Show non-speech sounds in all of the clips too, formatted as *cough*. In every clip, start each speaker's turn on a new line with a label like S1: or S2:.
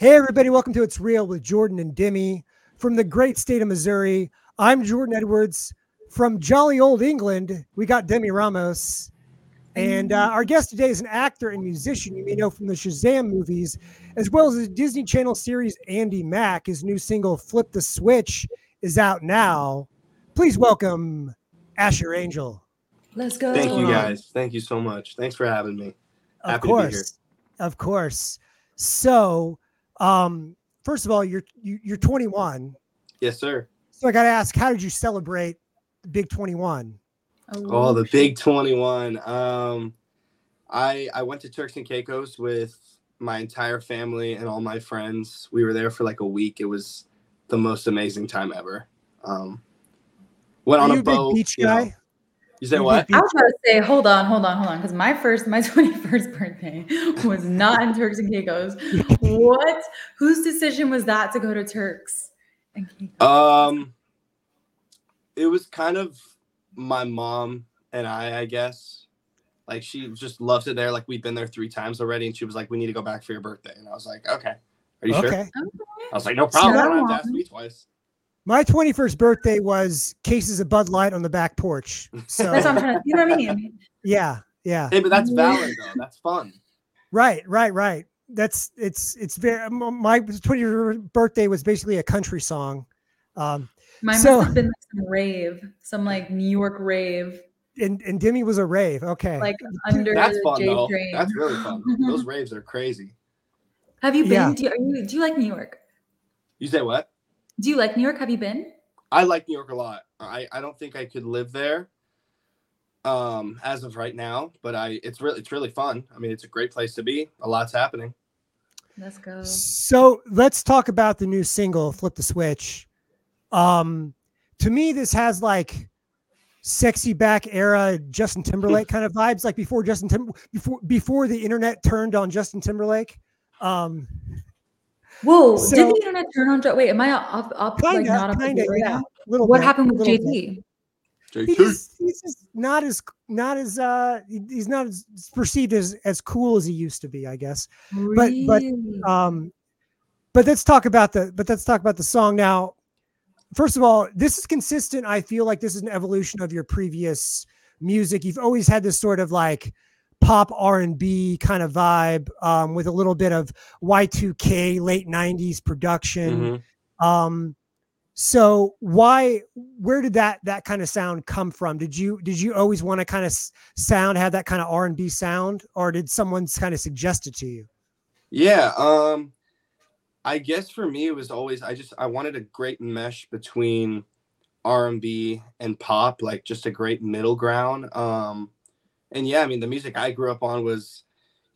S1: Hey, everybody, welcome to It's Real with Jordan and Demi from the great state of Missouri. I'm Jordan Edwards. From jolly old England, we got Demi Ramos. And uh, our guest today is an actor and musician you may know from the Shazam movies, as well as the Disney Channel series Andi Mack. His new single, Flip the Switch, is out now. Please welcome Asher Angel.
S2: Let's go.
S3: Thank you guys. Thank you so much. Thanks for having me.
S1: Of
S3: Happy to be here.
S1: course. Of course. So, um, first of all, you're you, you're 21.
S3: Yes, sir.
S1: So I got to ask, how did you celebrate the Big 21?
S3: Oh, the big 21. Um I I went to Turks and Caicos with my entire family and all my friends. We were there for like a week. It was the most amazing time ever. Um went
S1: Are
S3: on
S1: you
S3: a
S1: a big
S3: boat.
S1: beach
S3: you know.
S1: Guy?
S3: You say
S1: You a
S3: what?
S2: I was about to say, hold on, hold on, hold on, because my first, my *laughs* 21st birthday was not in Turks and Caicos. what? Whose decision was that to go to Turks and Caicos?
S3: Um, it was kind of my mom and I, I guess. Like she just loves it there. Like we've been there three times already, and she was like, "We need to go back for your birthday." And I was like, "Okay, are you sure?"
S1: Okay.
S3: I was like, "No problem.
S2: So-
S3: I don't have to ask me twice."
S1: My 21st birthday was cases of Bud Light on the back porch. So
S2: That's what I'm trying to. You know what I mean?
S1: yeah, yeah.
S3: Hey, but that's valid though. That's fun.
S1: Right, right, right. That's it's it's very my 20th birthday was basically a country song. Um
S2: Mine
S1: So-
S2: must have been like some rave, some like New York rave,
S1: and, and Demi was a rave. Okay.
S2: like *laughs* under
S3: That's
S2: the
S3: fun
S2: J
S3: though.
S2: train.
S3: That's really fun. *laughs* Those raves are crazy.
S2: Have you been?
S1: Yeah.
S2: Do you, are you do you like New York?
S3: You say what?
S2: Do you like New York? Have you been?
S3: I like New York a lot. I, I don't think I could live there um as of right now, but I it's really it's really fun. I mean, it's a great place to be. A lot's happening.
S2: Let's go.
S1: So let's talk about the new single, Flip the Switch. Um, to me, this has like sexy back era Justin Timberlake *laughs* kind of vibes, like before Justin Tim before before the internet turned on Justin Timberlake. Um,
S2: Whoa!
S1: So-
S2: did the internet turn on? Wait, am I up? up like
S1: kinda,
S2: not up to
S1: kinda,
S2: date right
S1: yeah.
S2: now?
S1: Little
S2: What
S1: bit,
S2: happened with
S1: little bit.
S2: JT?
S1: He just, he's just not as not as uh he's not as perceived as as cool as he used to be, I guess. But- but, Um, but let's talk about the but let's talk about the song now. First of all, this is consistent. I feel like this is an evolution of your previous music. You've always had this sort of like pop R and B kind of vibe um, with a little bit of Y two K late '90s production.
S3: Mhm.
S1: Um, so why, where did that that kind of sound come from? Did you did you always want to kind of sound have that kind of R and B sound, or did someone kind of suggest it to you?
S3: Yeah, um I guess for me it was always I just I wanted a great mesh between R&B and pop, like just a great middle ground. Um and yeah, I mean the music I grew up on was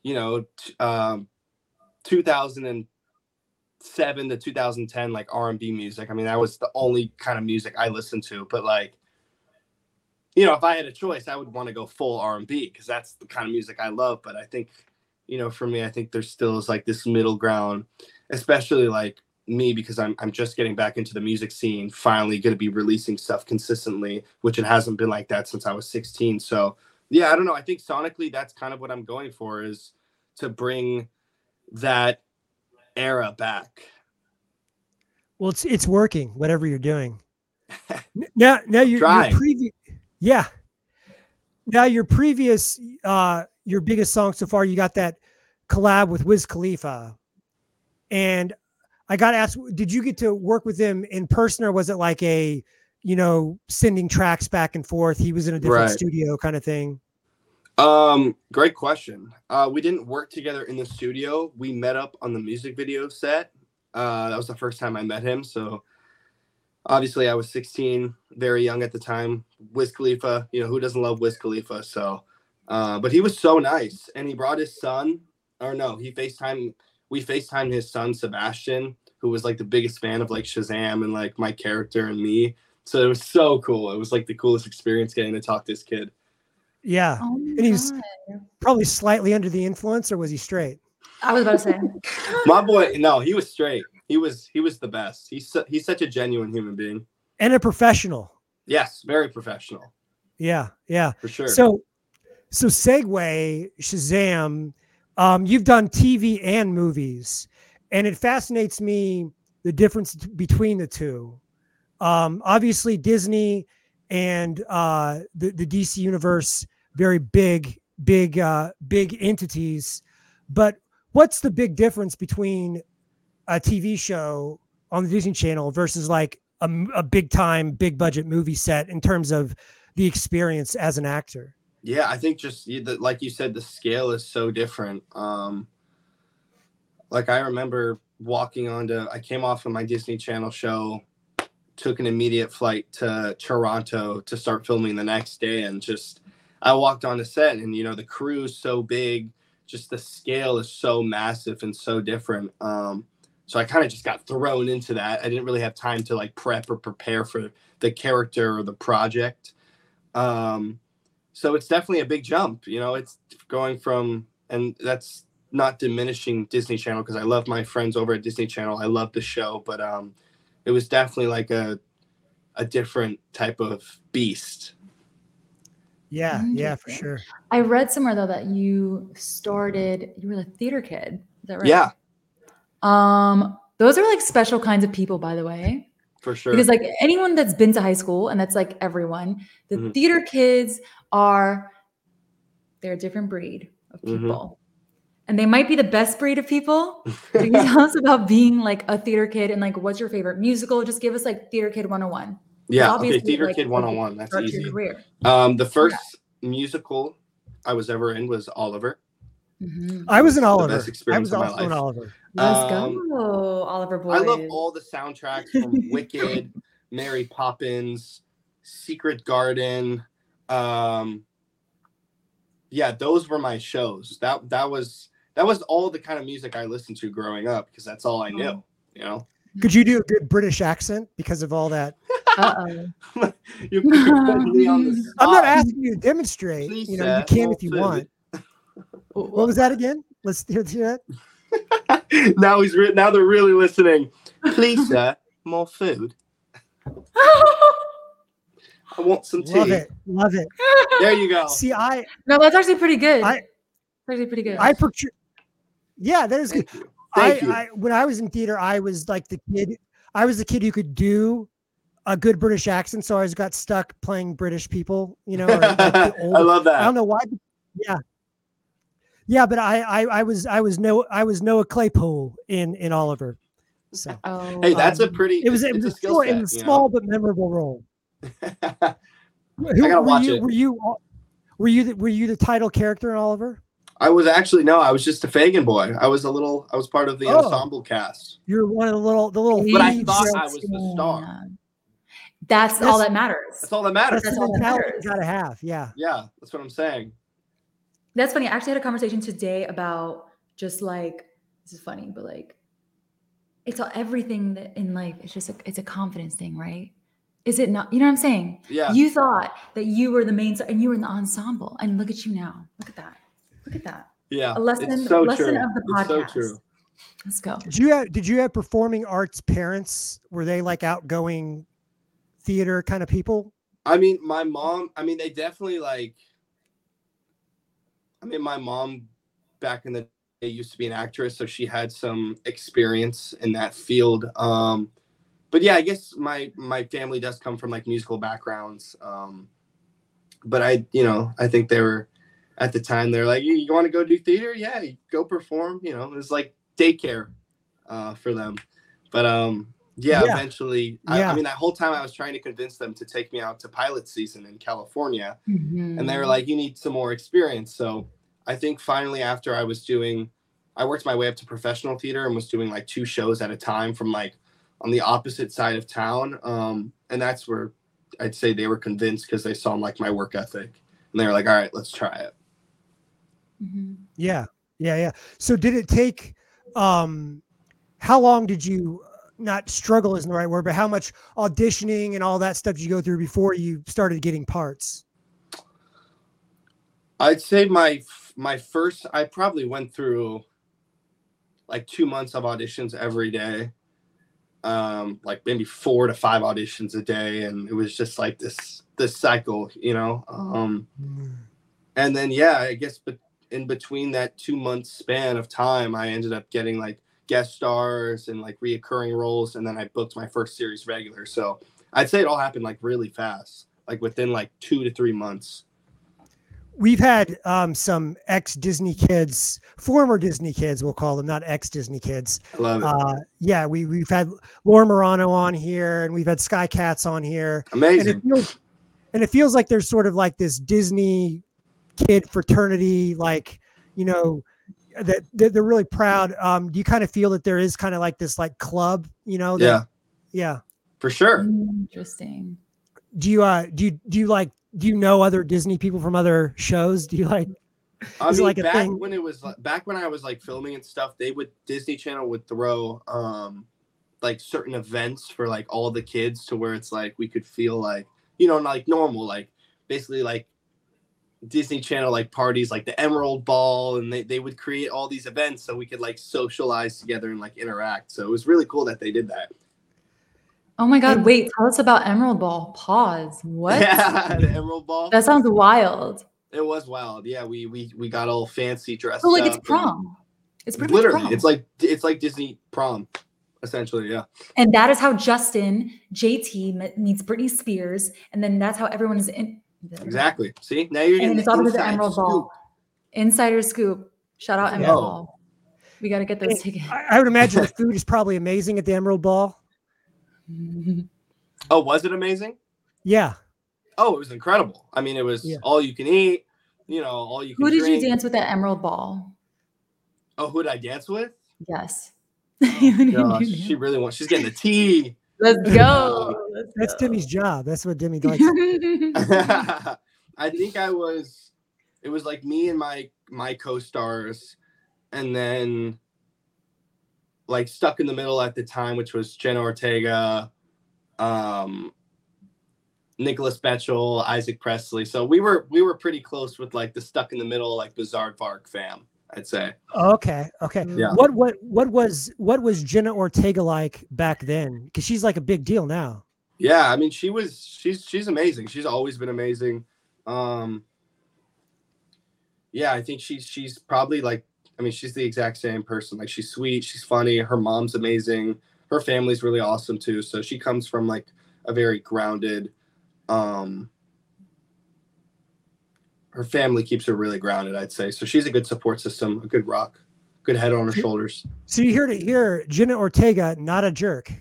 S3: you know t- um 2007 to 2010 like R&B music. I mean that was the only kind of music I listened to, but like you know, if I had a choice, I would want to go full R&B because that's the kind of music I love, but I think you know, for me, I think there still is like this middle ground, especially like me because I'm I'm just getting back into the music scene, finally going to be releasing stuff consistently, which it hasn't been like that since I was 16. So yeah, I don't know. I think sonically, that's kind of what I'm going for is to bring that era back.
S1: Well, it's it's working. Whatever you're doing. *laughs* Now, now your, your previous, yeah. Now your previous, uh, your biggest song so far, you got that collab with Wiz Khalifa, and I got asked, did you get to work with him in person, or was it like a, you know, sending tracks back and forth? He was in a different
S3: Right.
S1: studio, kind of thing.
S3: Um, great question. Uh, we didn't work together in the studio. We met up on the music video set. Uh, that was the first time I met him. So obviously I was 16, very young at the time. Wiz Khalifa, you know, who doesn't love Wiz Khalifa? So, uh, but he was so nice and he brought his son, or no, he FaceTime, we FaceTime his son, Sebastian, who was like the biggest fan of like Shazam and like my character and me. So it was so cool. It was like the coolest experience getting to talk to this kid.
S1: Yeah,
S2: Oh
S1: And he was-
S2: God.
S1: probably slightly under the influence, or was he straight?
S2: I was about to say. *laughs*
S3: My boy, no, he was straight. He was he was the best. He's su- he's such a genuine human being.
S1: And a professional.
S3: Yes, very professional
S1: Yeah, yeah.
S3: for sure.
S1: So, so segue Shazam. Um, you've done TV and movies, and it fascinates me the difference between the two. Um, obviously, Disney and uh, the the DC universe very big, big, uh, big entities. But what's the big difference between a TV show on the Disney Channel versus like a big time, big budget movie set in terms of the experience as an actor?
S3: Yeah, I think just like you said, the scale is so different. Um, like I remember walking onto, I came off of my Disney Channel show, took an immediate flight to Toronto to start filming the next day, and just I walked on the set, and you know the crew is so big, just the scale is so massive and so different. Um, so I kind of just got thrown into that. I didn't really have time to like prep or prepare for the character or the project. Um, so it's definitely a big jump you know it's going from and that's not diminishing disney channel because i love my friends over at disney channel i love the show but um it was definitely like a a different type of beast
S1: Yeah, yeah, for sure.
S2: I read somewhere though that you started. You were a theater kid. Is that right?
S3: yeah
S2: Um, those are like special kinds of people, by the way.
S3: for sure
S2: Because like anyone that's been to high school, and that's like everyone, the
S3: Mhm.
S2: theater kids are they're a different breed of
S3: Mhm.
S2: people. And they might be the best breed of people. *laughs* Can you tell us about being like a theater kid and like what's your favorite musical? Just give us like theater kid 101.
S3: yeah okay
S2: obviously,
S3: theater
S2: like,
S3: kid 101 that's
S2: Start your
S3: easy
S2: career.
S3: um the first musical i was ever in was oliver
S2: Mhm.
S1: I was an
S3: the
S1: Oliver.
S3: best
S1: I
S3: experience
S1: was
S3: of my
S1: also an. Oliver.
S2: Let's
S3: Um,
S2: go, Oliver Boy.
S3: I love all the soundtracks from *laughs* Wicked, Mary Poppins, Secret Garden. Um, yeah, those were my shows. That that was that was all the kind of music I listened to growing up because that's all I knew. Oh. You know,
S1: Could you do a good British accent because of all that? *laughs*
S2: Uh-oh.
S3: you put me on the *laughs*
S1: I'm not asking you to demonstrate.
S3: Please,
S1: you know, you can if you
S3: food.
S1: want. What was that again? Let's hear, hear that. *laughs*
S3: now he's re- now they're really listening. Please, sir, more food. I want some tea.
S1: Love it. Love it.
S3: There you go.
S1: See, I
S2: no, that's actually pretty good.
S1: I-
S2: that's actually pretty good.
S1: I picture. Yeah, that is good.
S3: Thank you.
S1: I,
S3: you.
S1: I when I was in theater, I was like the kid. I was the kid who could do a good British accent, so I always got stuck playing British people. You know, or like *laughs*
S3: I love that.
S1: I don't know why. Yeah, yeah, but I, I, I was, I was no, I was Noah Claypole in in Oliver. So *laughs*
S2: oh,
S3: Hey, that's a
S2: um,
S3: pretty.
S1: it was, it was
S3: a
S1: a
S3: skill
S1: small, it
S3: set,
S1: was a
S3: you know?
S1: but memorable role. *laughs* Who,
S3: gotta
S1: were
S3: watch
S1: you,
S3: it.
S1: Were you, were you, the, were you the title character in Oliver?
S3: I was actually no, I was just a Fagin boy. I was a little. I was part of the
S1: Oh.
S3: ensemble cast.
S1: You're one of the little, the little.
S3: But I thought I was the star.
S2: That's,
S1: That's-
S2: all that matters.
S3: That's all that matters.
S1: That's
S2: That's all that matters.
S1: you gotta have. Yeah.
S3: Yeah, that's what I'm saying.
S2: That's funny. I actually had a conversation today about just like this is funny, but like it's all everything that in life. It's just a, it's a confidence thing, right? Is it not? You know what I'm saying?
S3: Yeah.
S2: You thought that you were the main star and you were in the ensemble, and look at you now. Look at that. Look at that.
S3: yeah.
S2: A lesson-
S3: it's so
S2: lesson
S3: true.
S2: of the
S3: It's so
S2: podcast.
S3: true.
S2: Let's go.
S1: Did you have Did you have performing arts parents? Were they like outgoing theater kind of people?
S3: I mean, my mom. I mean, they definitely like. I mean, my mom back in the day used to be an actress, so she had some experience in that field. Um, but yeah, I guess my my family does come from like musical backgrounds. Um, but I, you know, I think they were at the time they're like, you, you want to go do theater? Yeah, go perform. You know, it was like daycare uh, for them. But um, yeah,
S1: Yeah.
S3: eventually, I,
S1: Yeah.
S3: I mean, that whole time I was trying to convince them to take me out to pilot season in California, and
S2: Mm.
S3: they were like, "You need some more experience." So I think finally, after I was doing, I worked my way up to professional theater and was doing like two shows at a time from like on the opposite side of town, um, and that's where I'd say they were convinced because they saw like my work ethic, and they were like, "All right, let's try it."
S2: Mhm.
S1: Yeah, yeah, yeah. So did it take? um How long did you? Not struggle isn't the right word, but how much auditioning and all that stuff did you go through before you started getting parts?
S3: I'd say my my first I probably went through like two months of auditions every day. Um, like maybe four to five auditions a day, and it was just like this this cycle, you know. Um, and then yeah, I guess but in between that two month span of time, I ended up getting like guest stars and like reoccurring roles, and then I booked my first series regular. So I'd say it all happened like really fast, like within like two to three months.
S1: We've had um, some ex Disney kids, former Disney kids, we'll call them, not ex Disney kids.
S3: I love it.
S1: Uh, yeah, we we've had Laura Marano on here, and we've had Sky Katz on here, and
S3: Amazing.
S1: it feels and it feels like there's sort of like this Disney kid fraternity, like you know, that, that they're really proud. Um, do you kind of feel that there is kind of like this like club, you know? that-
S3: yeah,
S1: yeah.
S3: for sure.
S2: Interesting.
S1: Do you uh do you do you like do you know other Disney people from other shows? Do you like
S3: I
S1: Is
S3: mean,
S1: like a
S3: back
S1: thing?
S3: when it was like, back when I was like filming and stuff, they would Disney Channel would throw um like certain events for like all the kids to where it's like we could feel like you know like normal like basically like Disney Channel like parties like the Emerald Ball and they, they would create all these events so we could like socialize together and like interact. So it was really cool that they did that.
S2: Oh my God. Wait, tell us about Emerald Ball. Pause. What? *laughs*
S3: Yeah, the Emerald Ball.
S2: That sounds wild.
S3: it was wild. Yeah, we we we got all fancy dressed.
S2: So like it's prom. It's pretty
S3: Literally,
S2: prom.
S3: it's like it's like Disney prom, essentially. Yeah.
S2: and that is how Justin JT meets Britney Spears, and then that's how everyone is in.
S3: Exactly. See, now you're
S2: And
S3: getting
S2: it's all because
S3: inside
S2: Emerald
S3: scoop.
S2: Ball. Insider scoop. Shout out
S1: Yeah.
S2: Emerald Ball. We got to get those tickets.
S1: I, I would imagine the *laughs* food is probably amazing at the Emerald Ball. *laughs*
S3: Oh, was it amazing?
S1: Yeah.
S3: Oh, it was incredible. I mean, it was
S1: Yeah.
S3: all you can eat. You know, all you can.
S2: Who did
S3: drink.
S2: you dance with at Emerald Ball?
S3: Oh, who did I dance with?
S2: Yes. *laughs*
S3: Oh, gosh, she really wants. She's getting the tea.
S2: Let's go. Let's
S1: That's
S2: go.
S1: Demi's job. That's what Demi *laughs* likes. *laughs*
S3: I think I was. It was like me and my my co-stars, and then like stuck in the middle at the time, which was Jenna Ortega, um, Nicolas Bechtel, Isaak Presley. So we were we were pretty close with like the stuck in the middle, like Bizaardvark fam. I'd say.
S1: okay. Okay.
S3: Yeah.
S1: What what what was what was Jenna Ortega like back then? Because she's like a big deal now.
S3: Yeah, I mean, she was she's she's amazing. She's always been amazing. Um, yeah, I think she's she's probably like I mean, she's the exact same person. Like she's sweet, she's funny. Her mom's amazing. Her family's really awesome too. So she comes from like a very grounded. Um, her family keeps her really grounded, I'd say. So she's a good support system, a good rock, good head on her shoulders.
S1: So you hear to hear Jenna Ortega, not a jerk.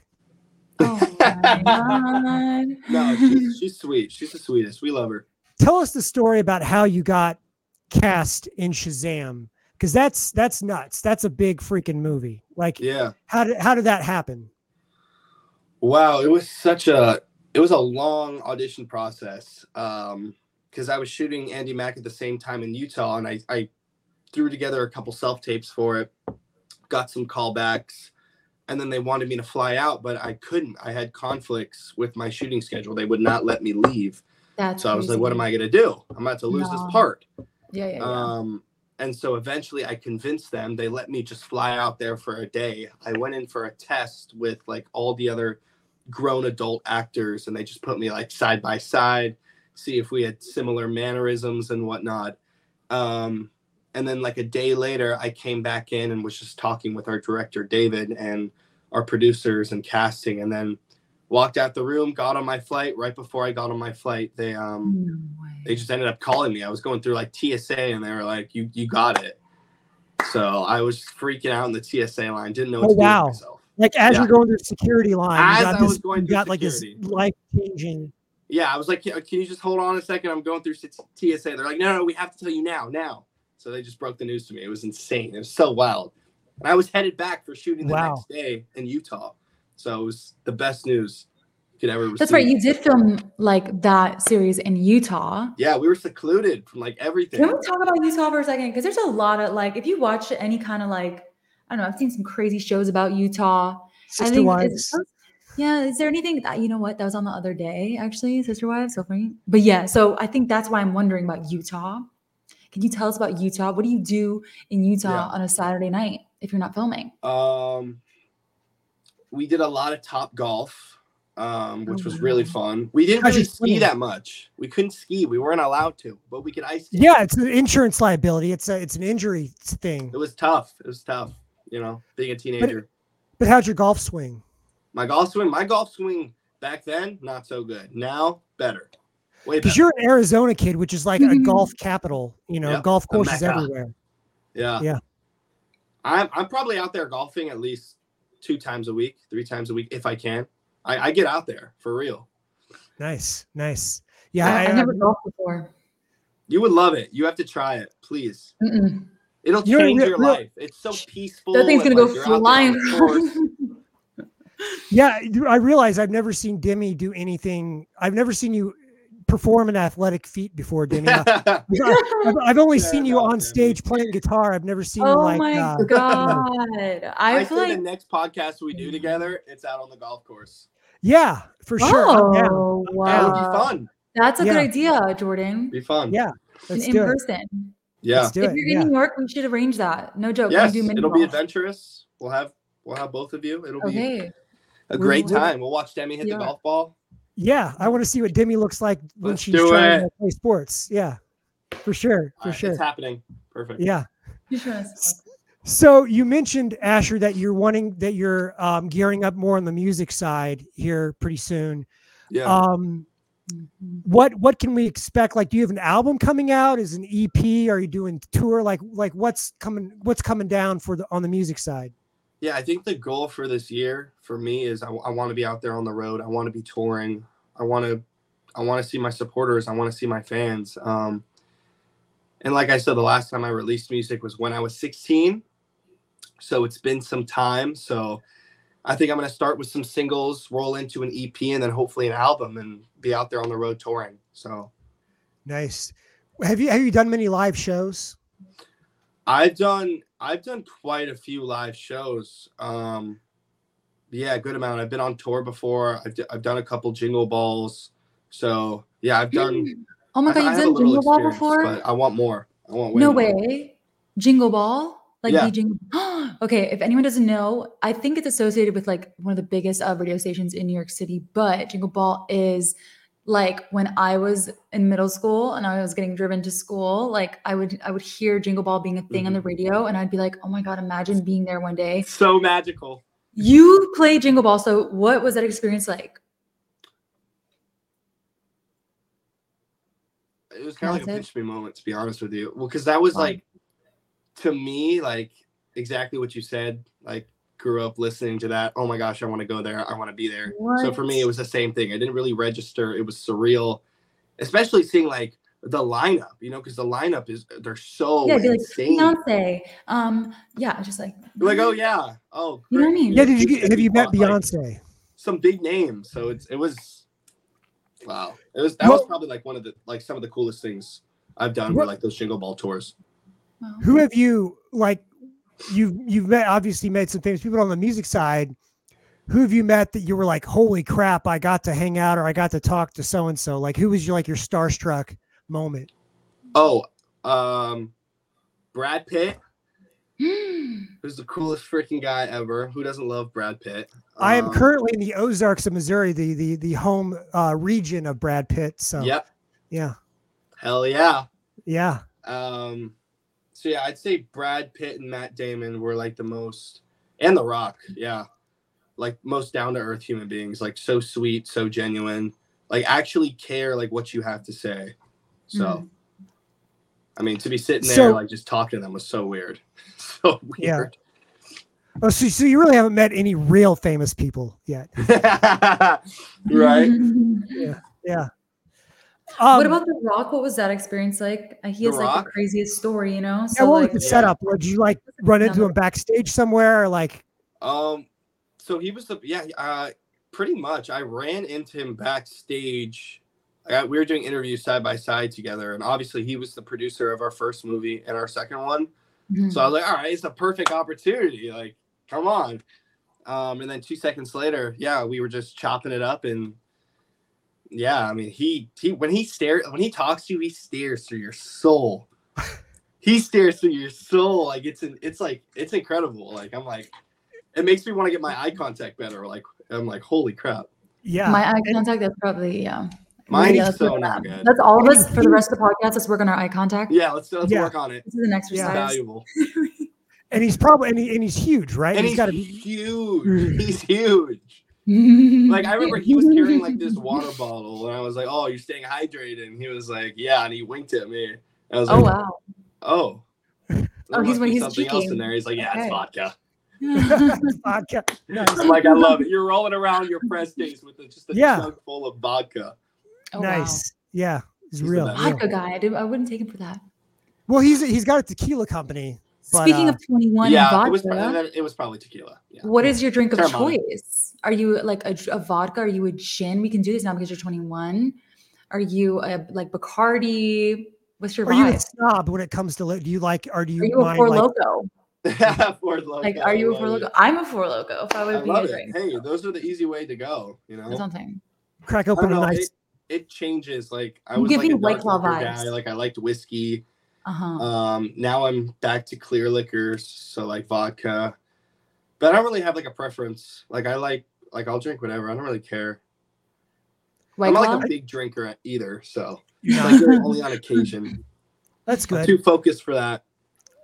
S2: Oh my God. *laughs*
S3: No, she's, she's sweet. She's the sweetest. We love her.
S1: Tell us the story about how you got cast in Shazam. Because that's that's nuts. That's a big freaking movie. Like
S3: Yeah.
S1: how did how did that happen?
S3: Wow, it was such a it was a long audition process. Um because I was shooting Andi Mack at the same time in Utah and I, I threw together a couple self tapes for it, got some callbacks, and then they wanted me to fly out, but I couldn't. I had conflicts with my shooting schedule. They would not let me leave.
S2: That's
S3: So I was like, what am. I gonna do? I'm about to lose
S2: No.
S3: this part.
S2: Yeah, yeah, yeah.
S3: Um, and so eventually I convinced them. They let me just fly out there for a day. I went in for a test with like all the other grown adult actors, and they just put me like side by side, see if we had similar mannerisms and whatnot. Um, and then like a day later, I came back in and was just talking with our director David and our producers and casting, and then walked out the room, got on my flight. Right before I got on my flight, they um
S2: no
S3: they just ended up calling me. I was going through like TSA and they were like, "You you got it." So I was freaking out in the TSA line, didn't know what
S1: Oh,
S3: to do
S1: wow.
S3: myself.
S1: Like as
S3: Yeah.
S1: you're going through the security line,
S3: As
S1: you got
S3: I
S1: this,
S3: was going
S1: you got like this life changing.
S3: Yeah, I was like, "Can can you just hold on a second? I'm going through TSA." They're like, "No, no, we have to tell you now, now." So they just broke the news to me. It was insane. It was so wild. And I was headed back for shooting the
S1: Wow.
S3: next day in Utah. So it was the best news you could ever receive.
S2: That's right. You did film like that series in Utah.
S3: Yeah, we were secluded from like everything.
S2: Can we talk about Utah for a second? Because there's a lot of like, if you watch any kind of like, I don't know, I've seen some crazy shows about Utah. I
S1: Sister
S2: think
S1: wives.
S2: It's- yeah, is there anything that you know what that was on the other day actually, Sister Wives? So funny. But yeah, so I think that's why I'm wondering about Utah. Can you tell us about Utah? What do you do in Utah
S3: Yeah.
S2: on a Saturday night if you're not filming?
S3: Um, we did a lot of Topgolf, um, which
S2: Oh,
S3: was really fun. We didn't
S1: How's
S3: really ski
S1: swimming?
S3: that much. We couldn't ski. We weren't allowed to, but we could ice skate.
S1: Yeah, it's an insurance liability. It's a it's an injury thing.
S3: It was tough. It was tough. you know, being a teenager.
S1: But how's your golf swing?
S3: My golf swing, my golf swing back then, not so good. Now, better. Way
S1: Because you're an Arizona kid, which is like a mm-hmm. golf capital. You know,
S3: Yep,
S1: golf courses everywhere.
S3: Yeah.
S1: Yeah.
S3: I'm I'm probably out there golfing at least two times a week, three times a week if I can. I, I get out there for real.
S1: Nice, nice. Yeah,
S2: I,
S1: I,
S2: have uh,
S1: never
S2: golfed before.
S3: You would love it. You have to try it, please.
S2: Mm-mm.
S3: It'll
S1: You know,
S3: change
S1: real-
S3: your
S1: real-
S3: life. It's so peaceful.
S2: That thing's gonna
S3: like,
S2: go
S3: you're out there on
S2: flying. *laughs*
S3: the course.
S1: yeah. I realize I've never seen Demi do anything. I've never seen you perform an athletic feat before, Demi. *laughs* I've, I've only
S3: Fair
S1: seen you
S3: enough,
S1: on
S3: Demi.
S1: stage playing guitar. I've never seen you
S2: oh
S1: like.
S2: my
S1: uh,
S2: god!
S3: I,
S2: I feel
S3: think
S2: like
S3: the next podcast we do together, it's out on the golf course.
S1: Yeah, for sure. I'm down.
S2: Oh
S3: That would be fun.
S2: that's a
S1: Yeah.
S2: good idea, Jordan.
S3: Be fun.
S1: Yeah,
S2: In,
S1: Let's
S2: in
S1: do it.
S2: person.
S3: Yeah.
S2: If
S1: it.
S2: you're
S1: Yeah.
S2: in New York, we should arrange that. No joke.
S3: Yes,
S2: do
S3: it'll be adventurous. We'll have we'll have both of you. It'll be
S2: Okay.
S3: A
S1: We're-
S3: great
S1: we're-
S3: time. We'll watch Demi hit
S2: Yeah.
S3: the golf ball.
S1: Yeah, I want to see what Demi looks like when
S3: Let's
S1: she's trying
S3: it.
S1: to play sports. Yeah, for sure, for
S3: All right,
S1: sure.
S3: It's happening. Perfect.
S1: Yeah.
S2: You sure that's-
S1: So you mentioned Asher that you're wanting that you're um, gearing up more on the music side here pretty soon.
S3: Yeah.
S1: Um, what what can we expect? Like, do you have an album coming out? Is an EP? Are you doing tour? Like like what's coming? What's coming down for the on the music side?
S3: Yeah, I think the goal for this year for me is I, want to be out there on the road. I want to be touring. I want to I want to see my supporters. I want to see my fans. Um, and like I said, the last time I released music was when I was 16. So it's been some time. So I think I'm going to start with some singles, roll into an EP, and then hopefully an album, and be out there on the road touring. So
S1: Nice. Have you have you done many live shows?
S3: I've done I've done quite a few live shows. Um, yeah, a good amount. I've been on tour before. I've, d- I've done a couple jingle balls. So yeah, I've done.
S2: Oh my god,
S3: I
S2: you've
S3: a
S2: done Jingle Ball before?
S3: but I want more. I want way
S2: No
S3: more.
S2: way. Jingle Ball? Like
S3: Yeah.
S2: the jingle. *gasps* okay, if anyone doesn't know, I think it's associated with like one of the biggest uh, radio stations in New York City. But Jingle Ball is like when I was in middle school and I was getting driven to school. Like I would I would hear Jingle Ball being a thing on the
S3: Mm-hmm.
S2: radio, and I'd be like, oh my god, imagine being there one day.
S3: So magical.
S2: You play Jingle Ball, so what was that experience like?
S3: It was kind of like a pinch me moment, to be honest with you. Well, because that was
S2: Wow.
S3: like, to me, like exactly what you said. Like, grew up listening to that. Oh my gosh, I want to go there. I want to be there. So for me, it was the same thing. I didn't really register. It was surreal, especially seeing like the lineup, you know, because the lineup is they're so
S2: yeah, I'd be like. Beyonce. Um, yeah, I just like
S3: You're like, oh yeah, oh.
S2: You know what I mean?
S1: Yeah, did you get, have you met
S3: Like,
S1: Beyonce?
S3: Some big names. So it's it was, wow. It was that was probably like one of the like some of the coolest things I've done were like those jingle ball tours.
S2: wow.
S1: Who have you like? You've you've met obviously met some famous people on the music side. Who have you met that you were like, holy crap, I got to hang out or I got to talk to so and so? Like, who was your like your starstruck moment?
S3: Oh, um, Brad Pitt, *gasps* who's the coolest freaking guy ever. Who doesn't love Brad Pitt?
S1: I am
S3: Um,
S1: currently in the Ozarks of Missouri, the the the home uh, region of Brad Pitt. So
S3: Yep.
S1: yeah,
S3: Hell yeah.
S1: yeah,
S3: Um, so yeah, I'd say Brad Pitt and Matt Damon were like the most, and The Rock, yeah, like most down to earth human beings, like so sweet, so genuine, like actually care like what you have to say. So,
S2: Mhm.
S3: I mean, to be sitting there
S1: So-
S3: like just talking to them was so weird, *laughs* so
S1: Yeah.
S3: weird.
S1: Oh, so so you really haven't met any real famous people yet? *laughs*
S3: right? *laughs*
S1: Yeah. Um,
S2: what about The Rock? What was that experience like? Uh, He
S3: The
S2: has like the craziest story, you know?
S1: yeah, what
S2: like,
S1: was the
S3: Yeah.
S1: setup? Or did you like run into him backstage somewhere? Or like,
S3: Um, so he was the yeah, uh, pretty much. I ran into him backstage. I, we were doing interviews side by side together, and obviously he was the producer of our first movie and our second one.
S2: Mhm.
S3: So I was like, all right, it's a perfect opportunity. Like, come on. Um, and then two seconds later, yeah, we were just chopping it up, and yeah, I mean, he he when he stares when he talks to you, he stares through your soul. *laughs* he stares through your soul, like it's an, it's like it's incredible. Like I'm like, it makes me want to get my eye contact better. Like I'm like, holy crap,
S1: yeah,
S2: My eye contact, is probably, yeah.
S3: mine's
S2: Yeah, let's
S3: so not good.
S2: That's all of us for the rest of the podcast. Let's work on our eye contact.
S3: Yeah, let's let's
S1: Yeah.
S3: work on it.
S2: This is an
S3: It's
S2: exercise.
S3: valuable.
S1: and he's probably and, he, and he's huge, right?
S3: and
S1: he's
S3: he's,
S1: got to be.
S3: huge. *laughs* He's huge. Like I remember he was carrying like this water bottle, and I was like, "Oh, you're staying hydrated." And he was like, "Yeah," and he winked at me. I was
S2: Oh
S3: like,
S2: wow.
S3: "Oh." There
S2: Oh, he's
S3: must
S2: when
S3: be
S2: he's
S3: something else in there. He's like, "Yeah,
S2: Okay.
S3: it's vodka." *laughs*
S1: vodka. *laughs* Nice.
S3: I'm like, "I love it." You're rolling around your press *laughs* case with a, just a
S1: Yeah.
S3: jug full of vodka.
S2: Oh, wow.
S1: nice. Yeah, he's,
S3: He's the
S1: real.
S3: best.
S1: real.
S2: Vodka guy. I, did, I wouldn't take him for that.
S1: Well, he's he's got a tequila company. But,
S2: Speaking
S1: uh,
S2: of 21
S3: yeah,
S2: and
S3: it was. It was probably tequila. Yeah.
S2: what is your drink of
S3: Teremana.
S2: choice? Are you like a, a vodka? Are you a gin? We can do this now because you're 21. Are you a, like Bacardi? What's your
S1: Are you a
S2: vibe?
S1: snob when it comes to li- do you like or do you,
S2: Are you a Four
S1: like
S2: Loco? *laughs*
S3: Four Loco,
S2: Like, are you a Four
S3: love
S2: Loco?
S3: it.
S2: I'm a Four Loco. If I
S3: I
S2: would be a
S3: love it. Hey, those are the easy way to go. You know,
S2: or something.
S1: crack open
S3: don't
S1: a nice?
S3: it, it changes. Like I
S2: You
S3: was
S2: give
S3: like
S2: me
S3: a
S2: White
S3: dark
S2: Claw
S3: liquor
S2: vibes.
S3: guy. Like I liked whiskey.
S2: Uh huh.
S3: Um, now I'm back to clear liquors, so like vodka. But I don't really have like a preference. Like I like like I'll drink whatever. I don't really care.
S2: White
S3: I'm not like a big drinker either, so *laughs*
S1: Yeah,
S3: like only on occasion.
S1: that's
S3: I'm
S1: good.
S3: too focused for that.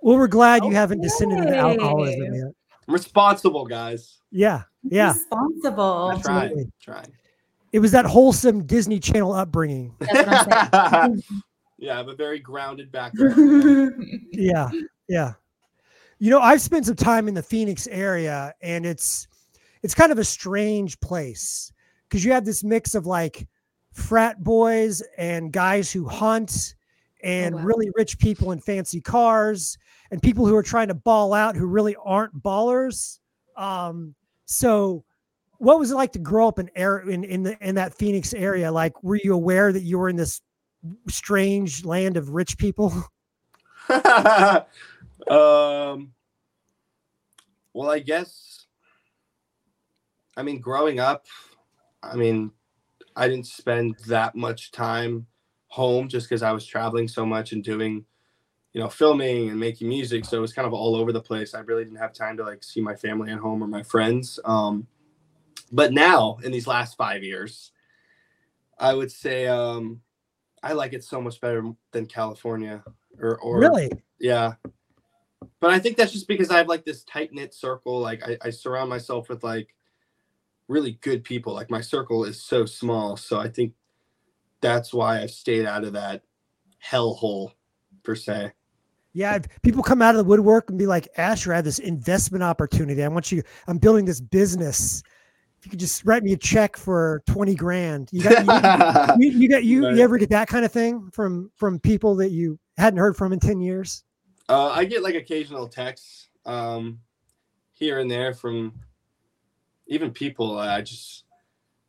S1: Well, we're glad you oh, haven't descended into alcoholism yet.
S3: I'm responsible, guys.
S1: Yeah, yeah,
S2: Responsible.
S3: I'm trying.
S1: Absolutely.
S3: Trying.
S1: it was that wholesome Disney Channel upbringing. *laughs*
S2: That's what I'm *laughs*
S3: yeah, I have a very grounded background.
S1: Yeah, yeah. You know, I've spent some time in the Phoenix area, and it's it's kind of a strange place because you have this mix of like frat boys and guys who hunt and
S2: wow.
S1: really rich people in fancy cars and people who are trying to ball out who really aren't ballers. Um, so what was it like to grow up in air in in the in that Phoenix area? Like, were you aware that you were in this strange land of rich people? *laughs* *laughs* *laughs*
S3: um well i guess i mean growing up i mean i didn't spend that much time home just because i was traveling so much and doing you know filming and making music so it was kind of all over the place i really didn't have time to like see my family at home or my friends um but now in these last five years i would say um i like it so much better than california or, or
S1: really?
S3: yeah. But I think that's just because I have like this tight knit circle. Like I, I surround myself with like really good people. Like my circle is so small. So I think that's why I've stayed out of that hellhole per se.
S1: Yeah, people come out of the woodwork and be like, Asher, I have this investment opportunity. I want you, I'm building this business. If you could just write me a check for 20 grand. You got you, *laughs* you, you got you,
S3: Right.
S1: you ever get that kind of thing from from people that you hadn't heard from in 10 years?
S3: Uh, I get like occasional texts um, here and there from even people I just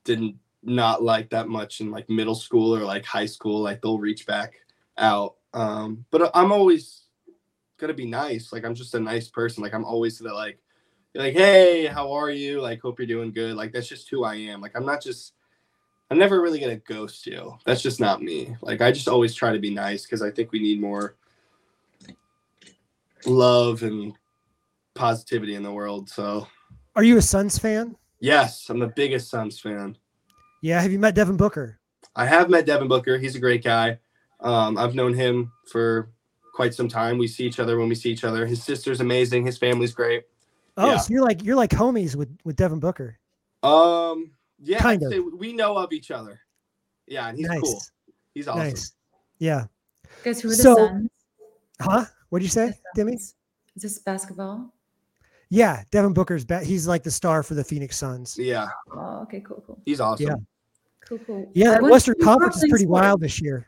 S3: didn't not like that much in like middle school or like high school. Like they'll reach back out. Um, but I'm always gonna be nice. Like I'm just a nice person. Like I'm always gonna like like, hey, how are you? Like hope you're doing good. Like that's just who I am. Like I'm not just I'm never really gonna ghost you. That's just not me. Like I just always try to be nice because I think we need more love and positivity in the world. So
S1: Are you a Suns fan?
S3: yes, I'm the biggest Suns fan.
S1: Yeah. Have you met Devin Booker?
S3: I have met Devin Booker. He's a great guy. Um, I've known him for quite some time. We see each other when we see each other. His sister's amazing. His family's great.
S1: Oh,
S3: Yeah.
S1: so you're like you're like homies with with Devin Booker.
S3: Um, yeah,
S1: Kind
S3: I'd
S1: of.
S3: we know of each other. Yeah, and he's
S1: nice.
S3: cool. He's awesome.
S1: Nice. Yeah.
S2: Guys, who are the
S1: So-
S2: Suns?
S1: Huh? What'd you say, Demi?
S2: Is this basketball?
S1: Yeah, Devin Booker's back. He's like the star for the Phoenix Suns.
S3: Yeah,
S2: Oh, okay, cool, cool,
S3: he's awesome.
S1: Yeah.
S2: cool, cool.
S1: Yeah,
S2: I
S1: Western Conference is pretty
S2: sports.
S1: wild this year.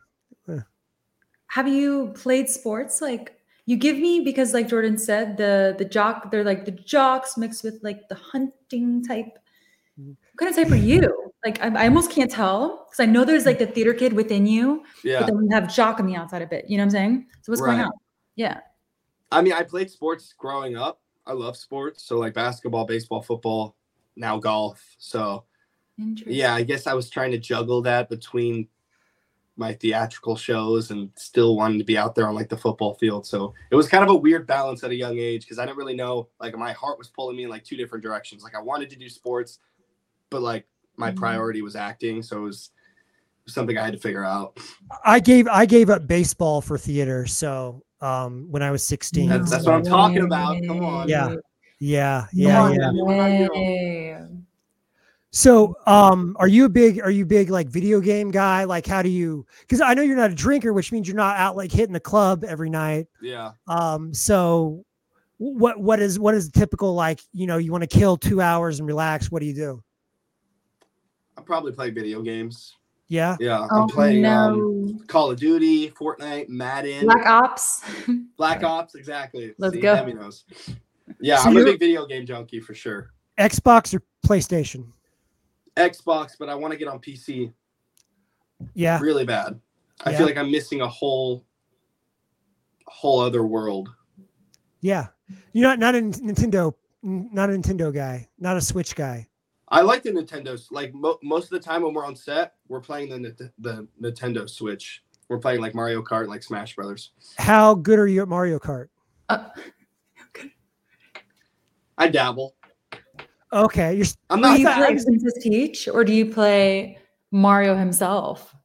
S2: Have you played sports? Like you give me because, like Jordan said, the the jock they're like the jocks mixed with like the hunting type. What kind of type are you? Like I, I almost can't tell because I know there's like the theater kid within you,
S3: Yeah.
S2: but then you have jock on the outside of it. You know what I'm saying? So what's going on? Yeah.
S3: I mean, I played sports growing up. I love sports. So like basketball, baseball, football, now golf. So yeah, I guess I was trying to juggle that between my theatrical shows and still wanting to be out there on like the football field. So it was kind of a weird balance at a young age because I didn't really know like my heart was pulling me in like two different directions. Like I wanted to do sports, but like my
S2: Mhm.
S3: priority was acting. So it was something I had to figure out.
S1: I gave I gave up baseball for theater, so um, when I was 16.
S3: That's- that's what I'm talking about. Come on.
S1: Yeah. Yeah,
S3: Come
S1: yeah,
S3: on,
S1: yeah.
S3: Demi, what about you?
S2: Way.
S1: So, um, are you a big, are you big like video game guy? Like, how do you? Because I know you're not a drinker, which means you're not out like hitting the club every night.
S3: Yeah.
S1: Um, so what what is what is typical like? You know, you want to kill two hours and relax. What do you do?
S3: I probably play video games.
S1: Yeah,
S3: Yeah.
S2: Oh
S3: I'm playing um. Call of Duty, Fortnite, Madden,
S2: Black Ops. *laughs*
S3: Black Ops. Exactly.
S2: Let's
S3: See,
S2: go.
S3: Demi knows. Yeah,
S1: So
S3: I'm a big video game junkie for sure.
S1: Xbox or PlayStation?
S3: Xbox, but I want to get on PC
S1: Yeah,
S3: really bad. I
S1: Yeah.
S3: feel like I'm missing a whole, whole other world.
S1: yeah. You're not not a Nintendo, not a Nintendo guy, not a Switch guy.
S3: I like the Nintendo's. Like mo- most of the time when we're on set, we're playing the the Nintendo Switch. We're playing like Mario Kart, like Smash Brothers.
S1: How good are you at Mario Kart?
S2: Uh,
S3: I dabble.
S1: Okay, you're s-
S3: I'm
S2: do
S3: not.
S2: you
S1: thought-
S2: play Princess Peach or do you play Mario himself?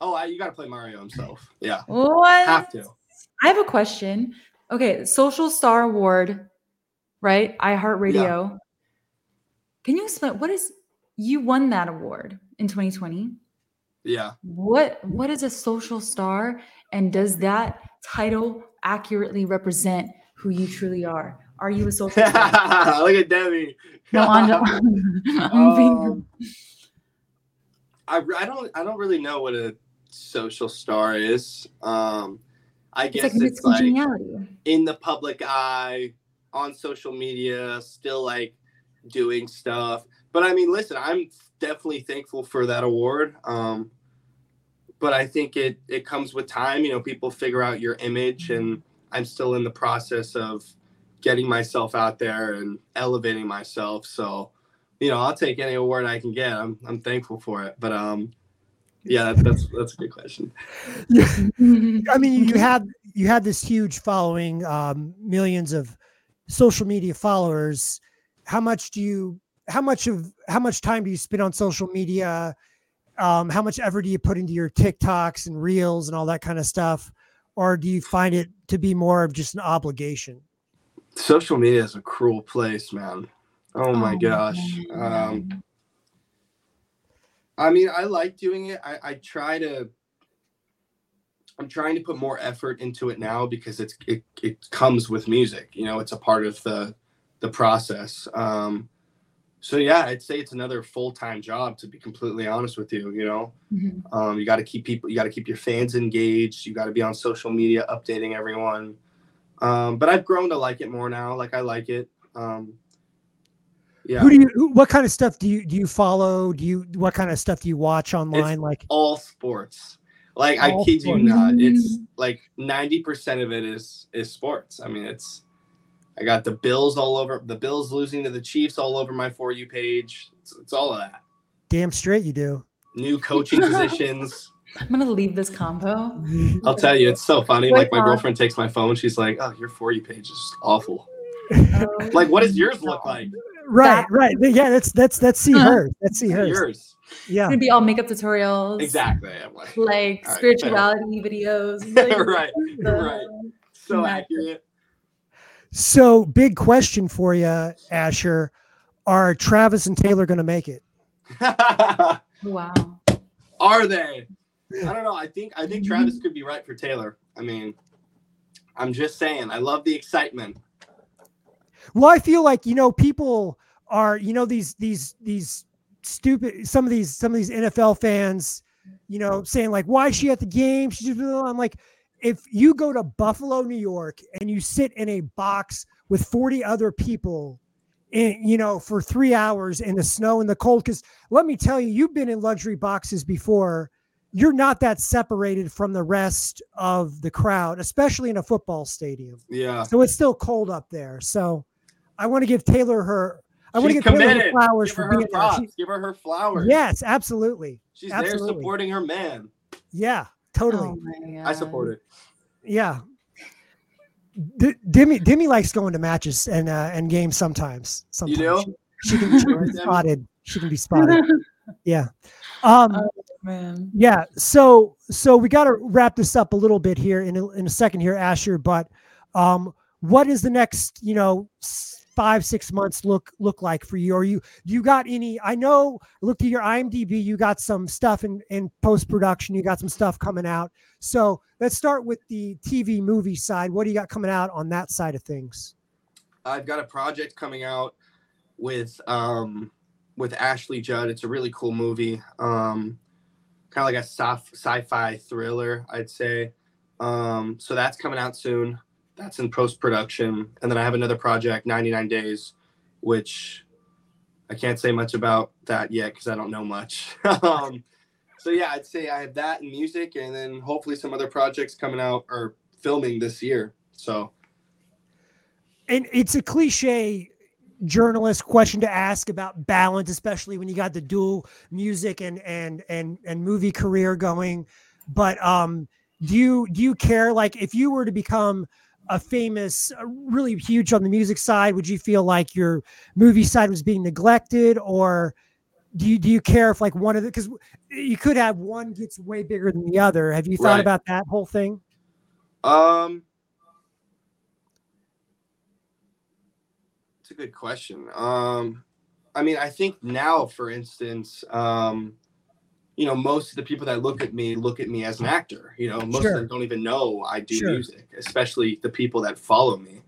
S3: Oh, I, you got to play Mario himself. Yeah,
S2: What?
S3: have to.
S2: I have a question. Okay, Social Star Award, right? iHeartRadio. Can you explain what is you won that award in 2020?
S3: Yeah.
S2: What what is a social star and does that title accurately represent who you truly are? Are you a social star? *laughs*
S3: Look at Debbie.
S2: no, on *laughs*
S3: Um, I, I don't I don't really know what a social star is. Um, I
S2: it's
S3: guess
S2: like
S3: it's
S2: Miss
S3: like in the public eye on social media, still like doing stuff. But I mean, listen, I'm definitely thankful for that award. Um, but I think it it comes with time. You know, people figure out your image, and I'm still in the process of getting myself out there and elevating myself. So, you know, I'll take any award I can get. I'm I'm thankful for it. But um, yeah, that, that's that's a good question. *laughs*
S1: I mean, you, you had you had this huge following, um, millions of social media followers. How much do you? How much of how much time do you spend on social media? Um, how much effort do you put into your TikToks and Reels and all that kind of stuff, or do you find it to be more of just an obligation?
S3: Social media is a cruel place, man. Oh my gosh. Um. I mean, I like doing it. I, I try to. I'm trying to put more effort into it now because it's it, it comes with music. You know, it's a part of the the process. Um, so yeah, I'd say it's another full time job. To be completely honest with you, you know,
S2: Mhm.
S3: um, you got to keep people, you got to keep your fans engaged. You got to be on social media, updating everyone. Um, but I've grown to like it more now. Like I like it. Um, yeah.
S1: Who do you? who- What kind of stuff do you do you follow? Do you what kind of stuff do you watch online? like
S3: all sports. Like I
S1: All
S3: kid you not, it's like ninety percent of it is is sports. I mean, it's I got the Bills all over the Bills losing to the Chiefs all over my for you page. It's, it's all of that.
S1: damn straight you do.
S3: New coaching positions. *laughs*
S2: I'm gonna leave this combo.
S3: I'll tell you, it's so funny. Like my girlfriend takes my phone. She's like, "Oh, your for you page is awful."
S2: Oh,
S3: Like, what does yours look like?
S1: Right, right. Yeah, that's that's that's see
S2: Huh.
S1: hers. That's see hers.
S3: Yours.
S1: Yeah.
S2: It's gonna be all makeup tutorials.
S3: Exactly. I'm like,
S2: Like
S3: All right,
S2: spirituality videos. *laughs* Like,
S3: right,
S2: the-
S3: right. So
S2: Magic.
S3: accurate.
S1: So, big question for you, Asher: Are Travis and Taylor going to make it? *laughs*
S2: Wow.
S3: Are they? I don't know. I think I think Travis could be right for Taylor. I mean, I'm just saying. I love the excitement.
S1: Well, I feel like you know people are you know these these these stupid some of these some of these NFL fans, you know, saying like, why is she at the game? She's just, I'm like, if you go to Buffalo, New York, and you sit in a box with 40 other people, in you know, for three hours in the snow and the cold, because let me tell you, you've been in luxury boxes before. You're not that separated from the rest of the crowd, especially in a football stadium.
S3: Yeah.
S1: So it's still cold up there. So I want to give Taylor her. I want to give Taylor her flowers
S3: Give
S1: for
S3: her
S1: being
S3: her
S1: there.
S3: props.
S1: She-
S3: Give her her flowers.
S1: yes, absolutely.
S3: She's
S1: absolutely.
S3: there supporting her man.
S1: Yeah, totally.
S2: Oh
S3: I support it.
S1: Yeah. D- Demi Demi likes going to matches and uh, and games sometimes. Sometimes
S3: do?
S1: She, she can, she can be *laughs* spotted. She can be spotted. Yeah. Um,
S2: man.
S1: Yeah. So so we got to wrap this up a little bit here in a, in a second here, Asher. But um, what is the next you know s- five six months look look like for you? Or you you got any? I know. look at your IMDb. You got some stuff in in post production. You got some stuff coming out. So let's start with the TV movie side. What do you got coming out on that side of things?
S3: I've got a project coming out with um with Ashley Judd. It's a really cool movie. Um kind of like a soft sci-fi thriller, I'd say. Um so that's coming out soon. That's in post production. And then I have another project, 99 Days, which I can't say much about that yet because I don't know much. *laughs* um so yeah, I'd say I have that in music and then hopefully some other projects coming out or filming this year. So
S1: and it's a cliche journalist question to ask about balance especially when you got the dual music and and and and movie career going but um do you do you care like if you were to become a famous uh, really huge on the music side would you feel like your movie side was being neglected or do you do you care if like one of the because you could have one gets way bigger than the other have you thought
S3: Right.
S1: about that whole thing
S3: Um, it's a good question. Um, I mean, I think now, for instance, um, you know, most of the people that look at me look at me as an actor. You know, most
S1: Sure.
S3: of them don't even know I do
S1: Sure.
S3: music, especially the people that follow me.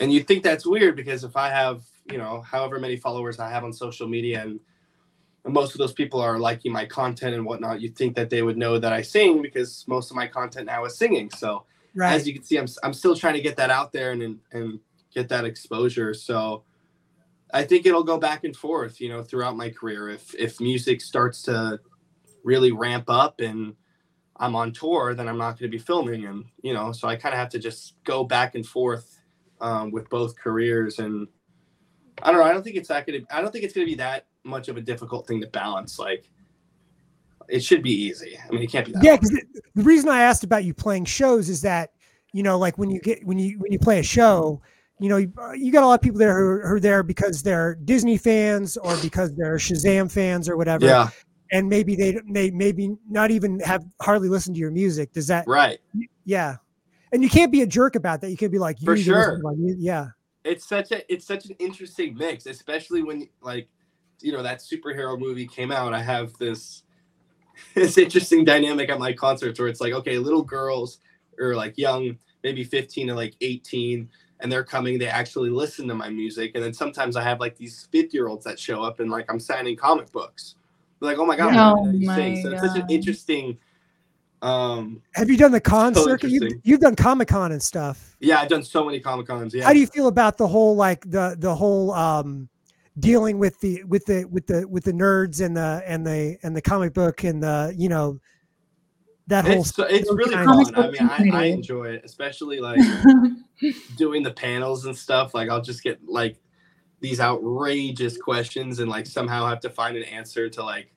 S3: And you think that's weird because if I have, you know, however many followers I have on social media and and most of those people are liking my content and whatnot, you think that they would know that I sing because most of my content now is singing. So,
S1: right
S3: as you can see, I'm I'm still trying to get that out there and and get that exposure. So I think it'll go back and forth, you know, throughout my career. If if music starts to really ramp up and I'm on tour, then I'm not going to be filming, and you know, so I kind of have to just go back and forth um, with both careers. And I don't know. I don't think it's that gonna. I don't think it's going to be that much of a difficult thing to balance. Like it should be easy. I mean, it can't be that.
S1: yeah because the, the reason i asked about you playing shows is that you know like when you get when you when you play a show you know you, you got a lot of people there who are, who are there because they're disney fans or because they're shazam fans or whatever
S3: Yeah.
S1: and maybe they they maybe not even have hardly listened to your music does that
S3: Right.
S1: yeah and you can't be a jerk about that you can be like you
S3: For sure.
S1: yeah
S3: it's such a it's such an interesting mix especially when like you know that superhero movie came out i have this *laughs* this interesting dynamic at my concerts where it's like okay little girls or like young maybe 15 to like 18 and they're coming they actually listen to my music and then sometimes i have like these 50 year olds that show up and like i'm signing comic books. They're like oh my god
S2: Oh
S3: I didn't you
S2: my
S3: so it's such an interesting um
S1: have you done the con
S3: So
S1: circuit? You've, you've done comic-con and stuff.
S3: Yeah i've done so many comic cons yeah.
S1: How do you feel about the whole like the the whole um dealing with the with the with the with the nerds and the and the and the comic book and the you know that whole
S3: it's, uh, it's really fun. I mean, I, I enjoy it, especially like *laughs* doing the panels and stuff. Like, I'll just get like these outrageous questions and like somehow have to find an answer to like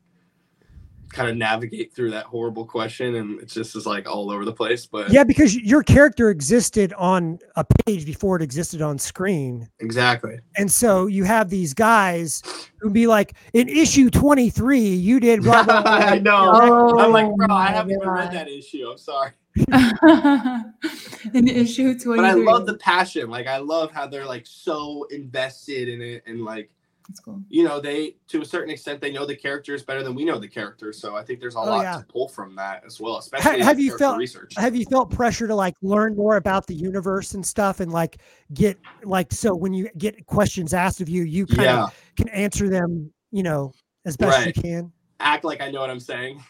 S3: kind of navigate through that horrible question. And it's just is like all over the place. But
S1: yeah because your character existed on a page before it existed on screen
S3: exactly.
S1: and so you have these guys who be like in issue 23 you did blah blah, blah.
S3: I know.
S2: Oh
S3: I'm like, bro, I haven't even read that issue. I'm sorry. *laughs*
S2: An issue 23.
S3: But I love the passion. Like, I love how they're like so invested in it and like,
S2: That's cool.
S3: you know, they to a certain extent they know the characters better than we know the characters. So I think there's a
S1: Oh,
S3: lot
S1: yeah.
S3: to pull from that as well, especially
S1: have
S3: in
S1: you felt-
S3: research.
S1: have you felt pressure to like learn more about the universe and stuff and like get like so when you get questions asked of you you kind
S3: yeah,
S1: of can answer them you know as best
S3: Right.
S1: you can
S3: act like I know what I'm saying.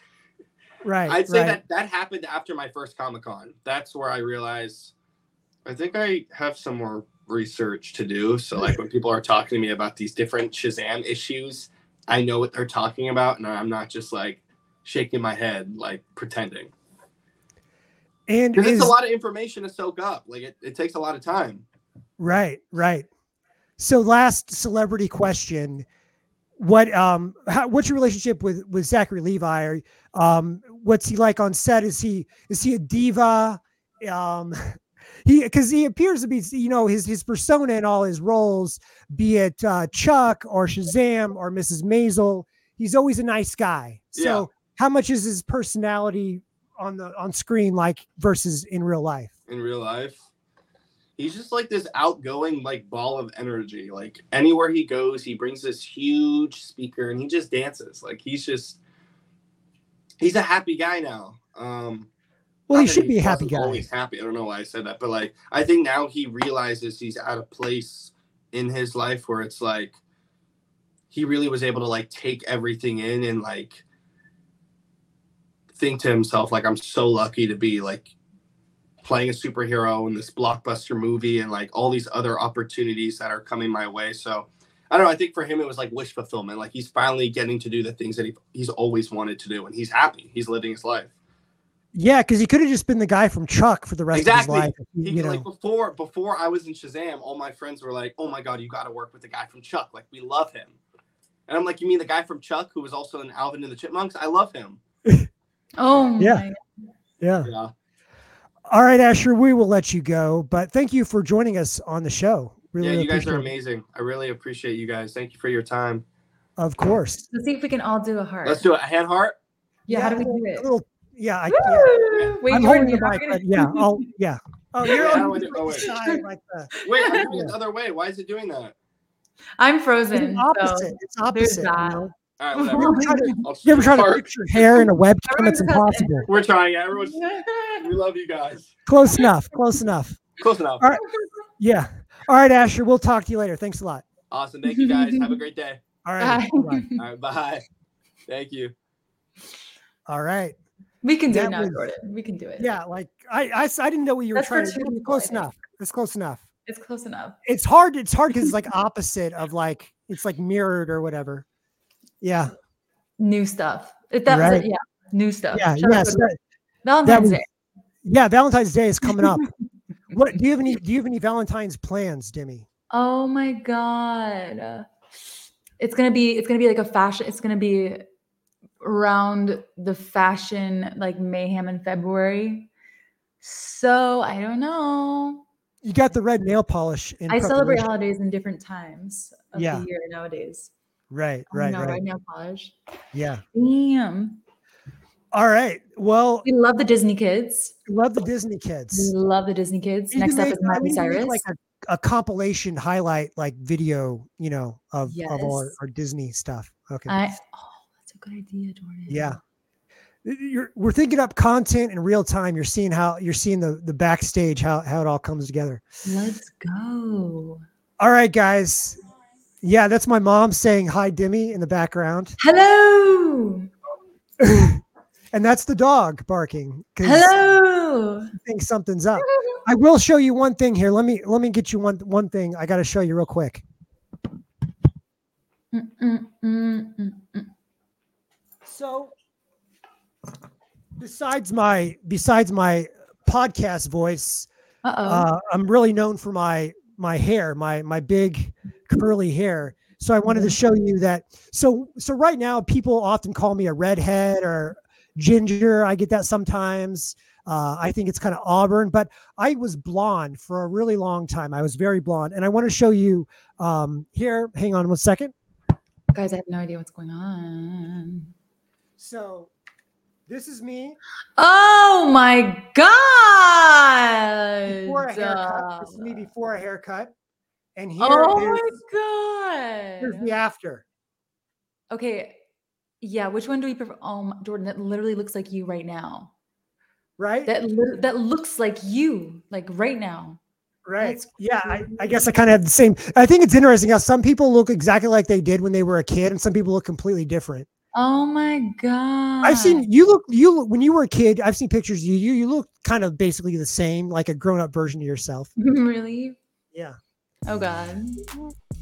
S1: right
S3: I'd say
S1: right.
S3: that that happened after my first Comic Con. That's where I realized I think I have some more research to do. So like when people are talking to me about these different Shazam issues, I know what they're talking about, and I'm not just like shaking my head like pretending.
S1: and is,
S3: it's a lot of information to soak up. Like it, it takes a lot of time.
S1: right right so last celebrity question what um how, what's your relationship with with zachary levi Are- um what's he like on set is he is he a diva um he because he appears to be you know his his persona in all his roles be it uh chuck or shazam or mrs maisel he's always a nice guy so how much is his personality on the on screen like versus in real life?
S3: in real life. He's just like this outgoing like ball of energy. Like anywhere he goes, he brings this huge speaker and he just dances. Like he's just he's a happy guy now. Um
S1: Well, he should be a happy guy.
S3: Always happy. I don't know why I said that, but like I think now he realizes he's at a place in his life where it's like he really was able to like take everything in and like think to himself like I'm so lucky to be like playing a superhero in this blockbuster movie and like all these other opportunities that are coming my way. So I don't know. I think for him it was like wish fulfillment. Like he's finally getting to do the things that he, he's always wanted to do, and he's happy. He's living his life.
S1: Yeah, because he could have just been the guy from Chuck for the rest
S3: Exactly.
S1: of his life. if he-
S3: He
S1: you know,
S3: like before before I was in Shazam, all my friends were like, "Oh my god, you got to work with the guy from Chuck. Like we love him." And I'm like, "You mean the guy from Chuck who was also in Alvin and the Chipmunks? I love him." *laughs*
S2: Oh
S1: Yeah.
S2: my
S1: yeah.
S3: Yeah.
S1: All right, Asher, we will let you go, but thank you for joining us on the show. Really,
S3: yeah, you guys are
S1: appreciate it.
S3: amazing. I really appreciate you guys. Thank you for your time.
S1: Of course.
S2: Let's see if we can all do a heart.
S3: Let's do it. Hand heart.
S2: Yeah, how do we
S1: a little-
S2: do
S1: a
S2: it?
S1: little- yeah, I, yeah.
S2: Wait,
S1: I'm holding the mic, but yeah, *laughs* I'll yeah. Oh, you're on
S3: how do I do- oh,
S1: the
S3: wait.
S1: side like the *laughs*
S3: Wait, I'm doing
S1: Yeah.
S3: it the other way. Why is it doing that?
S2: I'm
S1: it's
S2: frozen.
S1: opposite.
S2: So.
S1: it's opposite. You know?
S3: All right,
S1: You
S3: whatever.
S1: ever try to,
S3: I'll
S1: you ever try to
S3: start.
S1: picture hair in a webcam? *laughs* It's impossible.
S3: We're trying. Everyone's. We love you guys.
S1: Close enough. Close enough.
S3: Close enough.
S1: All right. Yeah. All right, Asher. We'll talk to you later. Thanks a lot.
S3: Awesome. Thank you guys. Have a great day.
S1: All right.
S2: Bye.
S1: Bye-bye.
S3: All right. Bye. Thank you.
S1: All right.
S2: We can do
S1: That
S2: it now,
S1: was-
S2: Jordan. We can do it.
S1: Yeah. Like I, I, I didn't know what you were
S2: That's
S1: trying to do. Close enough. It's close enough.
S2: It's close enough.
S1: It's hard. It's hard because it's like *laughs* opposite of like it's like mirrored or whatever. Yeah.
S2: New stuff. If that was
S1: Right.
S2: it, yeah. New stuff.
S1: Yeah.
S2: Shout
S1: Yes.
S2: to
S1: that-
S2: Valentine's
S1: was-
S2: Day.
S1: yeah. Valentine's Day is coming up. *laughs* what do you have any? Do you have any Valentine's plans, Demi?
S2: Oh my god. It's gonna be it's gonna be like a fashion, it's gonna be around the fashion like mayhem in February. So I don't know.
S1: You got the red nail polish. In
S2: I celebrate holidays in different times of
S1: Yeah.
S2: the year nowadays.
S1: Right.
S2: Oh
S1: Right.
S2: no,
S1: right.
S2: red nail polish.
S1: Yeah.
S2: Damn.
S1: All right. Well,
S2: We love the Disney kids.
S1: love the Disney
S2: We
S1: kids.
S2: love the Disney kids.
S1: We
S2: Next
S1: to
S2: up
S1: make-
S2: is Miley
S1: make,
S2: Cyrus.
S1: like a, a compilation highlight like video, you know, of, of all our, our Disney stuff. Okay.
S2: I oh, good idea, Jordan.
S1: yeah. You're, we're thinking up content in real time. You're seeing how you're seeing the the backstage how how it all comes together.
S2: Let's go.
S1: All right, guys. Yeah, that's my mom saying hi, Demi, in the background,
S2: Hello. *laughs*
S1: and that's the dog barking
S2: Hello.
S1: I think something's up. I will show you one thing here. Let me let me get you one one thing. I got to show you real quick.
S2: Mm, mm, mm, mm, mm.
S1: So, besides my besides my podcast voice,
S2: Uh-oh.
S1: uh, I'm really known for my my hair, my my big curly hair. So I wanted to show you that. So so right now, people often call me a redhead or ginger. I get that sometimes. Uh, I think it's kind of auburn, but I was blonde for a really long time. I was very blonde, and I want to show you um, here. Hang on one second.
S2: Guys, I have no idea what's going on.
S1: So this is me
S2: Oh my god.
S1: before a haircut. This is me before a haircut, and here
S2: oh
S1: is-
S2: my
S1: here's
S2: god.
S1: the after.
S2: Okay. Yeah, which one do we prefer? Oh, my- Jordan, that literally looks like you right now.
S1: Right,
S2: That li- that looks like you, like right now.
S1: right. Yeah, I, I guess I kind of have the same. I think it's interesting how some people look exactly like they did when they were a kid, and some people look completely different.
S2: Oh my god.
S1: I've seen you look you look when you were a kid. I've seen pictures of you. You you look kind of basically the same, like a grown up version of yourself. *laughs*
S2: really?
S1: Yeah.
S2: Oh god.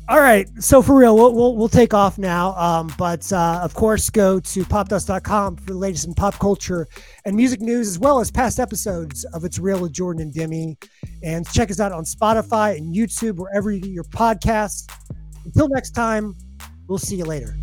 S1: All right. So for real, we'll we'll, we'll take off now. Um, but uh, of course, go to popdust.com for the latest in pop culture and music news, as well as past episodes of It's Real with Jordan and Demi. And check us out on Spotify and YouTube, wherever you get your podcasts. Until next time, we'll see you later.